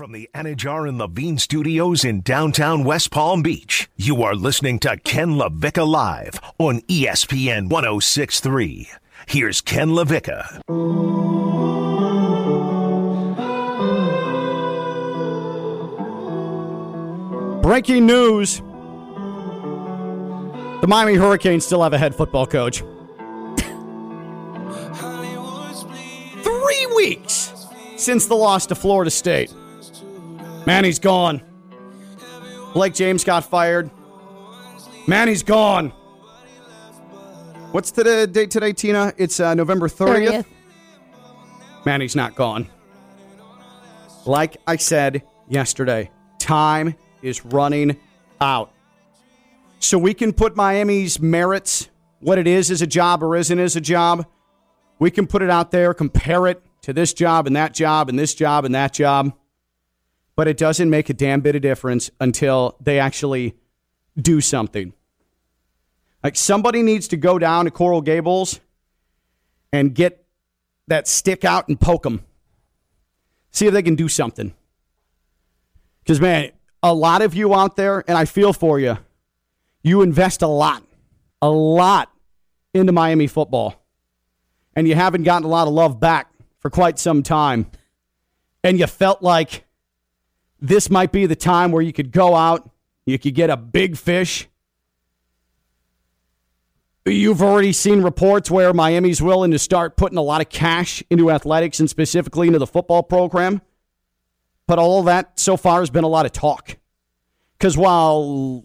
From the Anidjar and Levine studios in downtown West Palm Beach, you are listening to Ken LaVicka Live on ESPN 1063. Here's Ken LaVicka. Breaking news. The Miami Hurricanes still have a head football coach. Three weeks since the loss to Florida State. Manny's gone. Blake James got fired. Manny's gone. What's the date today, Tina? It's uh, November 30th. 30th. Manny's not gone. Like I said yesterday, time is running out. So we can put Miami's merits, what it is as a job or isn't as a job, we can put it out there, compare it to this job and that job and this job and that job. But it doesn't make a damn bit of difference until they actually do something. Like somebody needs to go down to Coral Gables and get that stick out and poke them. See if they can do something. Because, man, a lot of you out there, and I feel for you, you invest a lot, a lot into Miami football. And you haven't gotten a lot of love back for quite some time. And you felt like this might be the time where you could go out, you could get a big fish. You've already seen reports where Miami's willing to start putting a lot of cash into athletics and specifically into the football program. But all that so far has been a lot of talk. Because while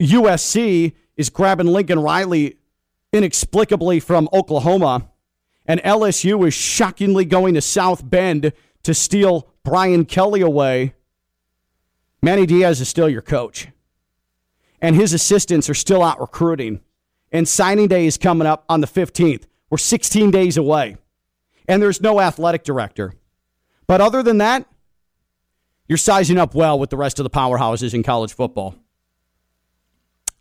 USC is grabbing Lincoln Riley inexplicably from Oklahoma, and LSU is shockingly going to South Bend to steal Brian Kelly away, Manny Diaz is still your coach. And his assistants are still out recruiting. And signing day is coming up on the 15th. We're 16 days away. And there's no athletic director. But other than that, you're sizing up well with the rest of the powerhouses in college football.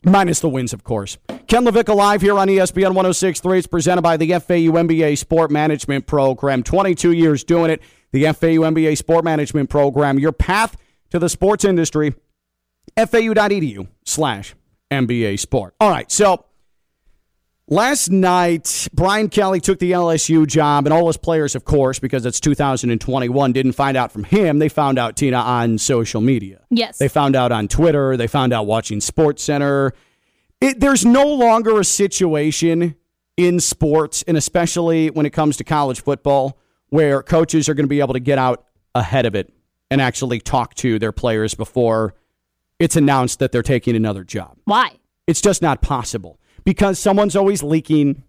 Minus the wins, of course. Ken LaVicka live here on ESPN 1063. It's presented by the FAU MBA Sport Management Program. 22 years doing it. The FAU MBA Sport Management Program. Your path to the sports industry. FAU.edu slash MBA Sport. All right, so last night, Brian Kelly took the LSU job, and all his players, of course, because it's 2021, didn't find out from him. They found out, Tina, on social media. Yes. They found out on Twitter. They found out watching Sports Center. It, there's no longer a situation in sports, and especially when it comes to college football, where coaches are going to be able to get out ahead of it and actually talk to their players before it's announced that they're taking another job. Why? It's just not possible because someone's always leaking.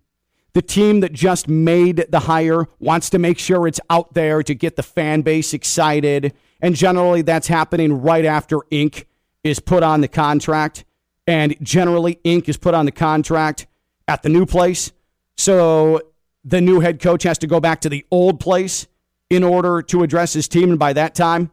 The team that just made the hire wants to make sure it's out there to get the fan base excited. And generally, that's happening right after ink is put on the contract. And generally, ink is put on the contract at the new place. So the new head coach has to go back to the old place in order to address his team. And by that time,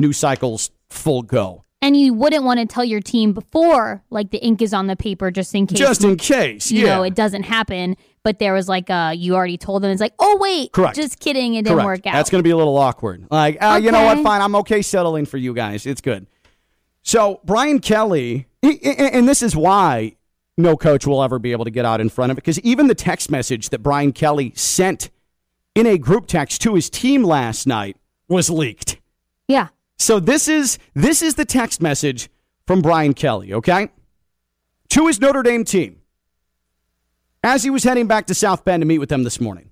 new cycles full go. And you wouldn't want to tell your team before, like the ink is on the paper, just in case. Just in case. you yeah. know it doesn't happen. But there was like uh you already told them. It's like, oh wait, Correct. Just kidding, it didn't Correct. work out. That's going to be a little awkward. Like, uh, you know what? Fine. I'm okay settling for you guys. It's good. So, Brian Kelly, he- and this is why no coach will ever be able to get out in front of it, because even the text message that Brian Kelly sent in a group text to his team last night was leaked. yeah. So this is this is the text message from Brian Kelly, okay? To his Notre Dame team. As he was heading back to South Bend to meet with them this morning.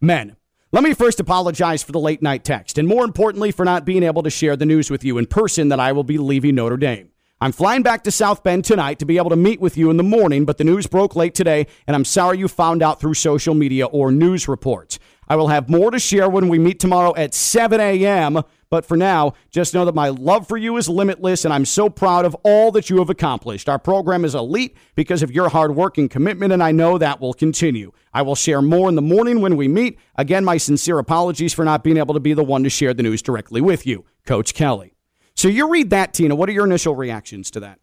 Men, let me first apologize for the late night text, and more importantly, for not being able to share the news with you in person that I will be leaving Notre Dame. I'm flying back to South Bend tonight to be able to meet with you in the morning, but the news broke late today, and I'm sorry you found out through social media or news reports. I will have more to share when we meet tomorrow at 7 a.m. But for now, just know that my love for you is limitless, and I'm so proud of all that you have accomplished. Our program is elite because of your hard work and commitment, and I know that will continue. I will share more in the morning when we meet. Again, my sincere apologies for not being able to be the one to share the news directly with you, Coach Kelly. So you read that, Tina. What are your initial reactions to that?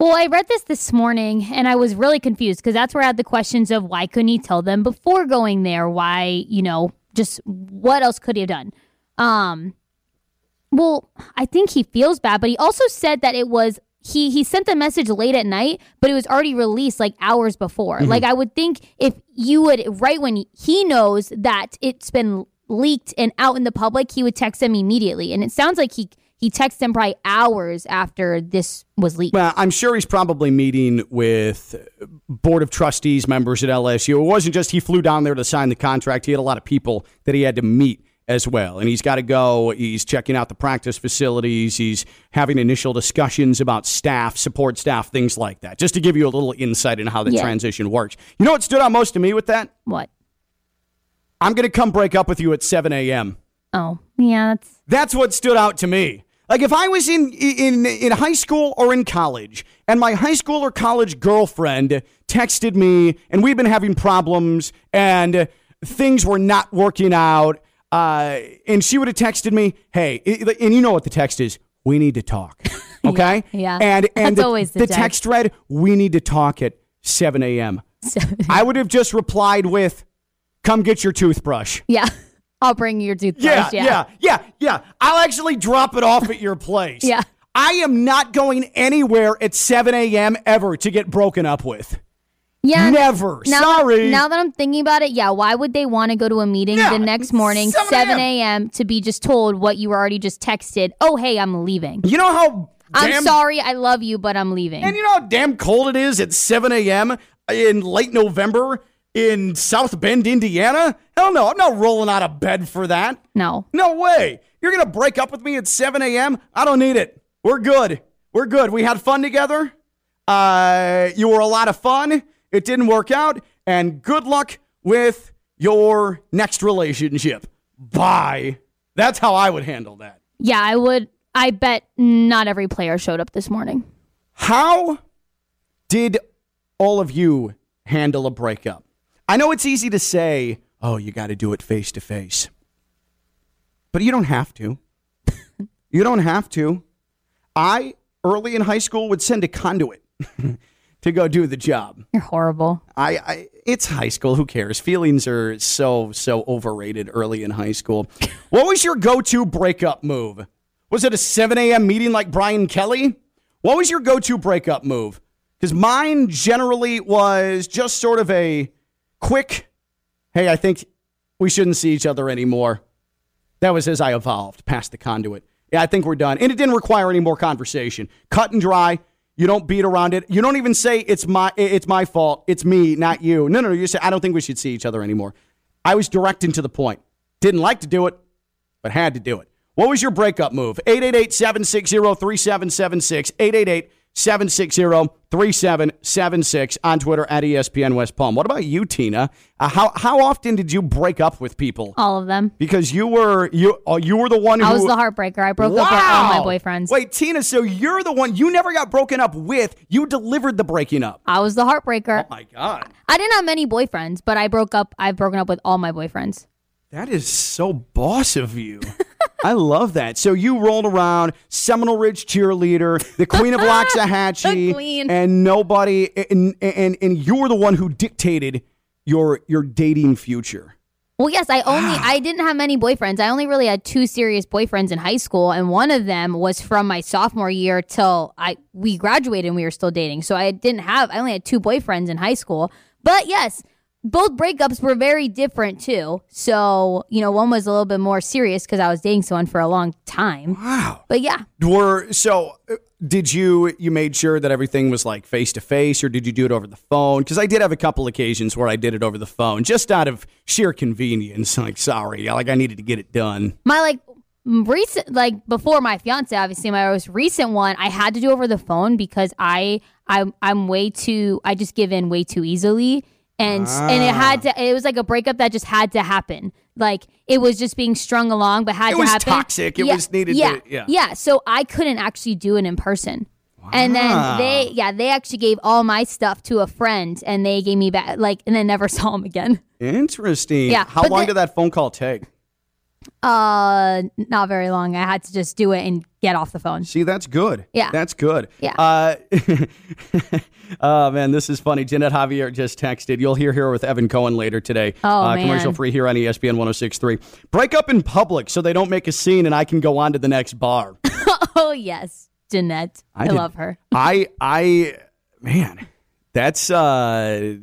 Well, I read this this morning and I was really confused because that's where I had the questions of why couldn't he tell them before going there? Why, you know, just what else could he have done? Um, Well, I think he feels bad, but he also said that it was he he sent the message late at night, but it was already released like hours before. Mm-hmm. Like I would think if you would right when he knows that it's been leaked and out in the public, he would text them immediately. And it sounds like he he texted them probably hours after this was leaked. Well, I'm sure he's probably meeting with board of trustees members at LSU. It wasn't just he flew down there to sign the contract. He had a lot of people that he had to meet as well. And he's got to go. He's checking out the practice facilities. He's having initial discussions about staff, support staff, things like that. Just to give you a little insight into how the Yeah. transition works. You know what stood out most to me with that? what? I'm going to come break up with you at 7 a.m. Oh, yeah, that's That's what stood out to me. Like if I was in in in high school or in college and my high school or college girlfriend texted me and we've been having problems and things were not working out uh, and she would have texted me, "Hey," and you know what the text is, "We need to talk." Okay? yeah. And and That's the, always the the text. text read, "We need to talk at 7 a.m." I would have just replied with, "Come get your toothbrush." yeah. I'll bring your toothbrush. Yeah, Yeah, yeah, yeah, yeah. I'll actually drop it off at your place. Yeah. I am not going anywhere at 7 a.m. ever to get broken up with. Yeah, Never. Now, Sorry. Now that I'm thinking about it, yeah, why would they want to go to a meeting Yeah, the next morning, 7 7 a.m., to be just told what you were already just texted? Oh, hey, I'm leaving. you know how I'm sorry, I love you, but I'm leaving. And you know how damn cold it is at 7 a.m. in late November in South Bend, Indiana? Hell no, I'm not rolling out of bed for that. no. No way. You're going to break up with me at 7 a.m.? I don't need it. We're good. We're good. We had fun together. Uh, you were a lot of fun. It didn't work out. And good luck with your next relationship. Bye. That's how I would handle that. Yeah, I would. I bet not every player showed up this morning. How did all of you handle a breakup? I know it's easy to say, oh, you got to do it face to face. But you don't have to. you don't have to. I, early in high school, would send a conduit to go do the job. You're horrible. I, I it's high school. Who cares? Feelings are so so overrated early in high school. What was your go-to breakup move? Was it a 7 a.m. meeting like Brian Kelly? What was your go-to breakup move? Because mine generally was just sort of a quick, hey, I think we shouldn't see each other anymore. That was as I evolved past the conduit. Yeah, I think we're done. And it didn't require any more conversation. Cut and dry. You don't beat around it. You don't even say it's my it's my fault. It's me, not you. No, no, no. You say I don't think we should see each other anymore. I was direct and to the point. Didn't like to do it, but had to do it. What was your breakup move? 888-760-3776. 888-760-3776 on Twitter at ESPN West Palm. What about you, Tina? Uh, how how often did you break up with people? All of them. Because you were you uh, you were the one who I was the heartbreaker. I broke up with all my boyfriends. Wait, Tina, so you're the one you never got broken up with. You delivered the breaking up. I was the heartbreaker. Oh my god. I didn't have many boyfriends, but I broke up. I've broken up with all my boyfriends. That is so boss of you. I love that. So you rolled around Seminole Ridge cheerleader, the queen of queen. and nobody, and, and and you were the one who dictated your your dating future. Well, yes, I only ah. I didn't have many boyfriends. I only really had two serious boyfriends in high school, and one of them was from my sophomore year till I we graduated and we were still dating. So I didn't have I only had two boyfriends in high school. But yes, both breakups were very different too. So, you know, one was a little bit more serious because I was dating someone for a long time. Wow. But yeah, Were so uh, did you you made sure that everything was like face to face or did you do it over the phone? Cuz I did have a couple occasions where I did it over the phone just out of sheer convenience. Like sorry, like I needed to get it done. my like recent like before my fiance obviously my most recent one i had to do over the phone because i i'm, I'm way too i just give in way too easily and and it had to it was like a breakup that just had to happen like it was just being strung along but had It to was happen toxic. It was needed to- yeah yeah. yeah so i couldn't actually do it in person and then they yeah they actually gave all my stuff to a friend and they gave me back like and then never saw him again Interesting. Yeah, How long the- did that phone call take? Uh, not very long. I had to just do it and get off the phone. See, that's good. Yeah. That's good. Yeah. Uh, oh, man, this is funny. Jeanette Javier just texted. You'll hear her with Evan Cohen later today. Oh, uh, man. Commercial free here on ESPN 1063. Break up in public so they don't make a scene and I can go on to the next bar. Oh yes, Jeanette. I, did- love her. I, I, man, that's, uh,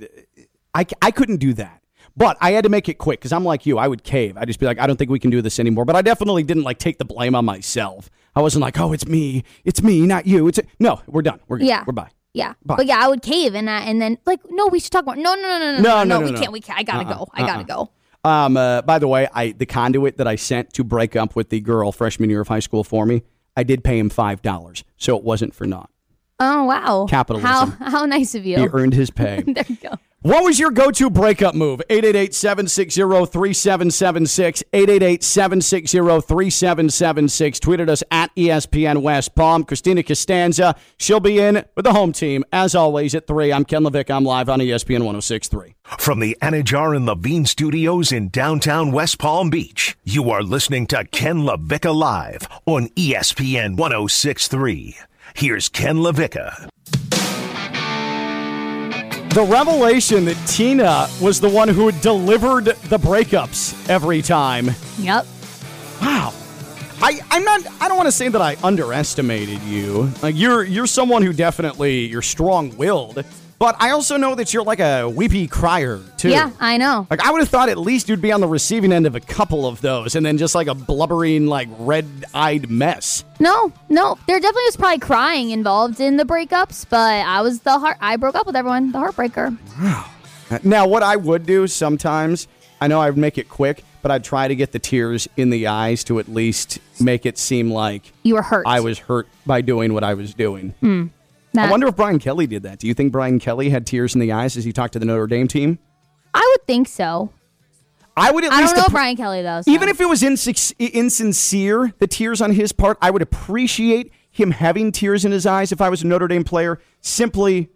I, I couldn't do that. But I had to make it quick because I'm like you. I would cave. I'd just be like, I don't think we can do this anymore. But I definitely didn't like take the blame on myself. I wasn't like, oh, it's me. It's me, not you. It's no, we're done. We're good. Yeah. We're bye. Yeah, Bye. but yeah, I would cave and I, and then like, no, we should talk more. No, no, no, no, no, No, no, no, we no. can't. We can't. I gotta go. I gotta go. Um, uh, by the way, I the conduit that I sent to break up with the girl freshman year of high school for me, I did pay him five dollars, so it wasn't for naught. Oh wow, Capitalism. How how nice of you. He earned his pay. there you go. What was your go-to breakup move? 888-760-3776, 888-760-3776. Tweeted us at ESPN West Palm. Christina Costanza, she'll be in with the home team as always at three. I'm Ken LaVicka. I'm live on ESPN 1063. From the Anidjar and Levine studios in downtown West Palm Beach, you are listening to Ken LaVicka Live on ESPN 1063. Here's Ken LaVicka. The revelation that Tina was the one who had delivered the breakups every time. Yep. Wow. I, I'm not I don't want to say that I underestimated you. Like you're you're someone who definitely you're strong willed, but I also know that you're like a weepy crier too. Yeah, I know. Like I would have thought at least you'd be on the receiving end of a couple of those and then just like a blubbering, like red eyed mess. No, no, there definitely was probably crying involved in the breakups, but I was the heart. I broke up with everyone. The heartbreaker. Now, what I would do sometimes, I know I'd make it quick, but I'd try to get the tears in the eyes to at least make it seem like You were hurt. I was hurt by doing what I was doing. Hmm. I wonder if Brian Kelly did that. Do you think Brian Kelly had tears in the eyes as he talked to the Notre Dame team? I would think so. I would at I least don't know appre- Brian Kelly though. so- even if it was insinc- insincere, the tears on his part, I would appreciate him having tears in his eyes if I was a Notre Dame player, simply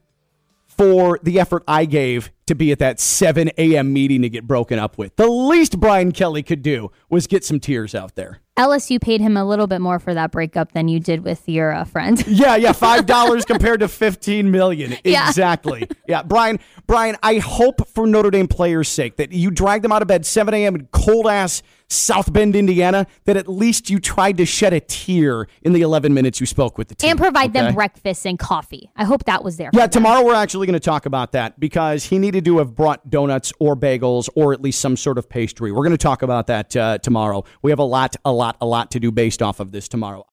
for the effort I gave to be at that 7 a.m. meeting to get broken up with. The least Brian Kelly could do was get some tears out there. LSU paid him a little bit more for that breakup than you did with your uh, friend. Yeah, yeah, five dollars compared to fifteen million. Yeah. Exactly. Yeah, Brian. Brian, I hope for Notre Dame players' sake that you drag them out of bed seven a.m. in cold ass South Bend, Indiana. That at least you tried to shed a tear in the eleven minutes you spoke with the team and provide okay? them breakfast and coffee. I hope that was there. Yeah, tomorrow we're actually going to talk about that because he needed to have brought donuts or bagels or at least some sort of pastry. We're going to talk about that uh, tomorrow. We have a lot, a lot, a lot to do based off of this tomorrow.